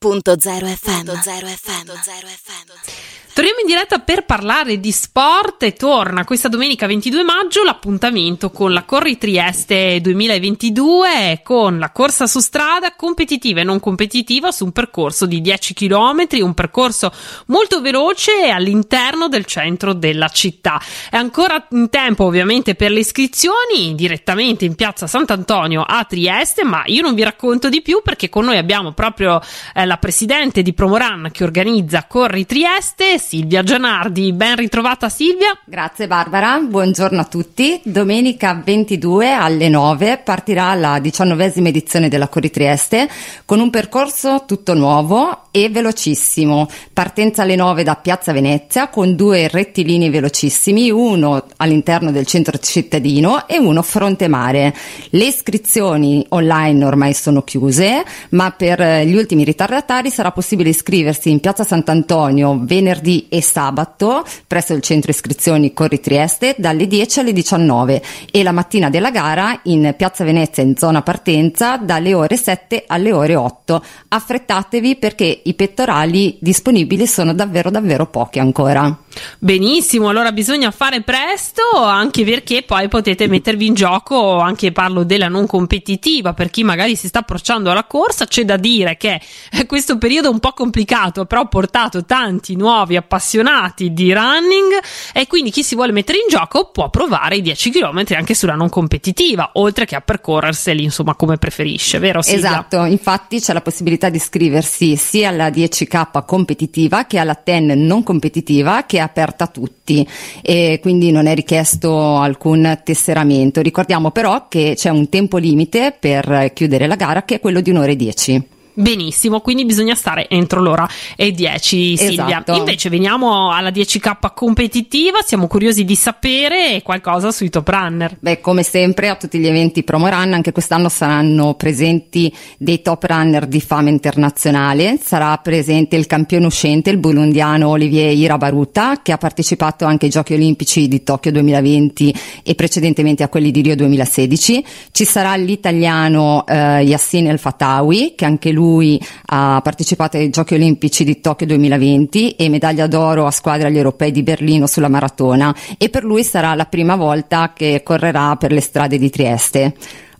Radio.0 FM. FM. Torniamo in diretta per parlare di sport e torna questa domenica 22 maggio l'appuntamento con la Corri Trieste 2022 con la corsa su strada competitiva e non competitiva su un percorso di 10 km, un percorso molto veloce all'interno del centro della città. È ancora in tempo ovviamente per le iscrizioni direttamente in piazza Sant'Antonio a Trieste, ma io non vi racconto di più perché con noi abbiamo proprio eh, la presidente di Promoran che organizza Corri Trieste Silvia Gianardi. Ben ritrovata Silvia. Grazie Barbara, buongiorno a tutti. Domenica 22 alle 9 partirà la diciannovesima edizione della Corri Trieste con un percorso tutto nuovo e velocissimo. Partenza alle 9 da Piazza Venezia con due rettilini velocissimi, uno all'interno del centro cittadino e uno fronte mare. Le iscrizioni online ormai sono chiuse, ma per gli ultimi ritardatari sarà possibile iscriversi in Piazza Sant'Antonio venerdì e sabato presso il centro iscrizioni Corri Trieste dalle 10 alle 19 e la mattina della gara in Piazza Venezia in zona partenza dalle ore 7 alle ore 8. Affrettatevi perché i pettorali disponibili sono davvero davvero pochi ancora. Benissimo, allora bisogna fare presto anche perché poi potete mettervi in gioco, anche parlo della non competitiva, per chi magari si sta approcciando alla corsa, c'è da dire che questo periodo è un po' complicato, però ha portato tanti nuovi appassionati di running e quindi chi si vuole mettere in gioco può provare i 10 km anche sulla non competitiva, oltre che a percorrerseli insomma come preferisce, vero Silvia? Esatto, infatti c'è la possibilità di iscriversi sia alla 10k competitiva che alla 10 non competitiva che è aperta a tutti e quindi non è richiesto alcun tesseramento. Ricordiamo però che c'è un tempo limite per chiudere la gara che è quello di un'ora e 10. Benissimo, quindi bisogna stare entro l'ora e 10, Silvia. Esatto. Invece veniamo alla 10K competitiva, siamo curiosi di sapere qualcosa sui top runner. Beh, come sempre a tutti gli eventi Promo Run, anche quest'anno saranno presenti dei top runner di fama internazionale. Sarà presente il campione uscente, il burundiano Olivier Irabaruta, che ha partecipato anche ai Giochi Olimpici di Tokyo 2020 e precedentemente a quelli di Rio 2016. Ci sarà l'italiano eh, Yassine El Fatawi, che anche lui lui ha partecipato ai Giochi Olimpici di Tokyo 2020 e medaglia d'oro a squadra agli europei di Berlino sulla maratona e per lui sarà la prima volta che correrà per le strade di Trieste.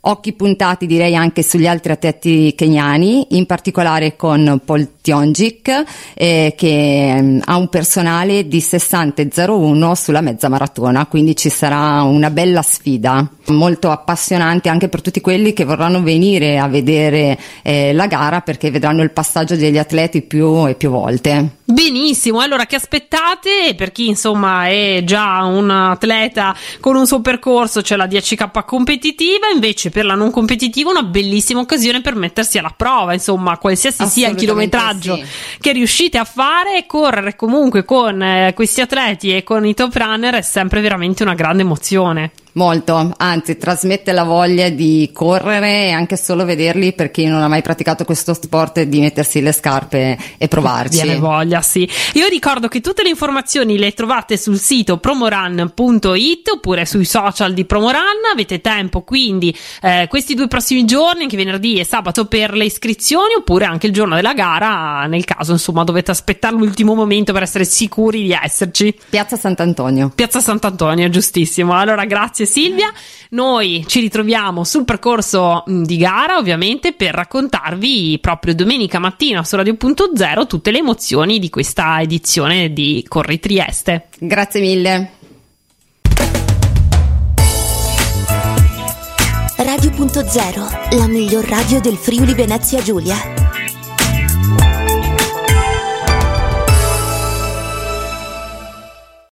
Occhi puntati direi anche sugli altri atleti keniani, in particolare con Paul Tiongic eh, che mh, ha un personale di 60.01 sulla mezza maratona, quindi ci sarà una bella sfida, molto appassionante anche per tutti quelli che vorranno venire a vedere eh, la gara perché vedranno il passaggio degli atleti più e più volte. Benissimo, allora che aspettate? Per chi insomma è già un atleta con un suo percorso, c'è la 10K competitiva, invece per la non competitiva una bellissima occasione per mettersi alla prova, insomma, qualsiasi sia il chilometraggio sì. che riuscite a fare, correre comunque con eh, questi atleti e con i top runner è sempre veramente una grande emozione. Molto, anzi trasmette la voglia di correre e anche solo vederli per chi non ha mai praticato questo sport di mettersi le scarpe e provarci. Viene voglia, sì. Io ricordo che tutte le informazioni le trovate sul sito promoran.it oppure sui social di Promoran. Avete tempo quindi eh, questi due prossimi giorni, anche venerdì e sabato, per le iscrizioni oppure anche il giorno della gara, nel caso insomma dovete aspettare l'ultimo momento per essere sicuri di esserci. Piazza Sant'Antonio. Piazza Sant'Antonio, giustissimo. Allora, grazie Silvia. Noi ci ritroviamo sul percorso di gara, ovviamente, per raccontarvi proprio domenica mattina su Radio.0 tutte le emozioni di questa edizione di Corri Trieste. Grazie mille. Radio.0, la miglior radio del Friuli Venezia Giulia.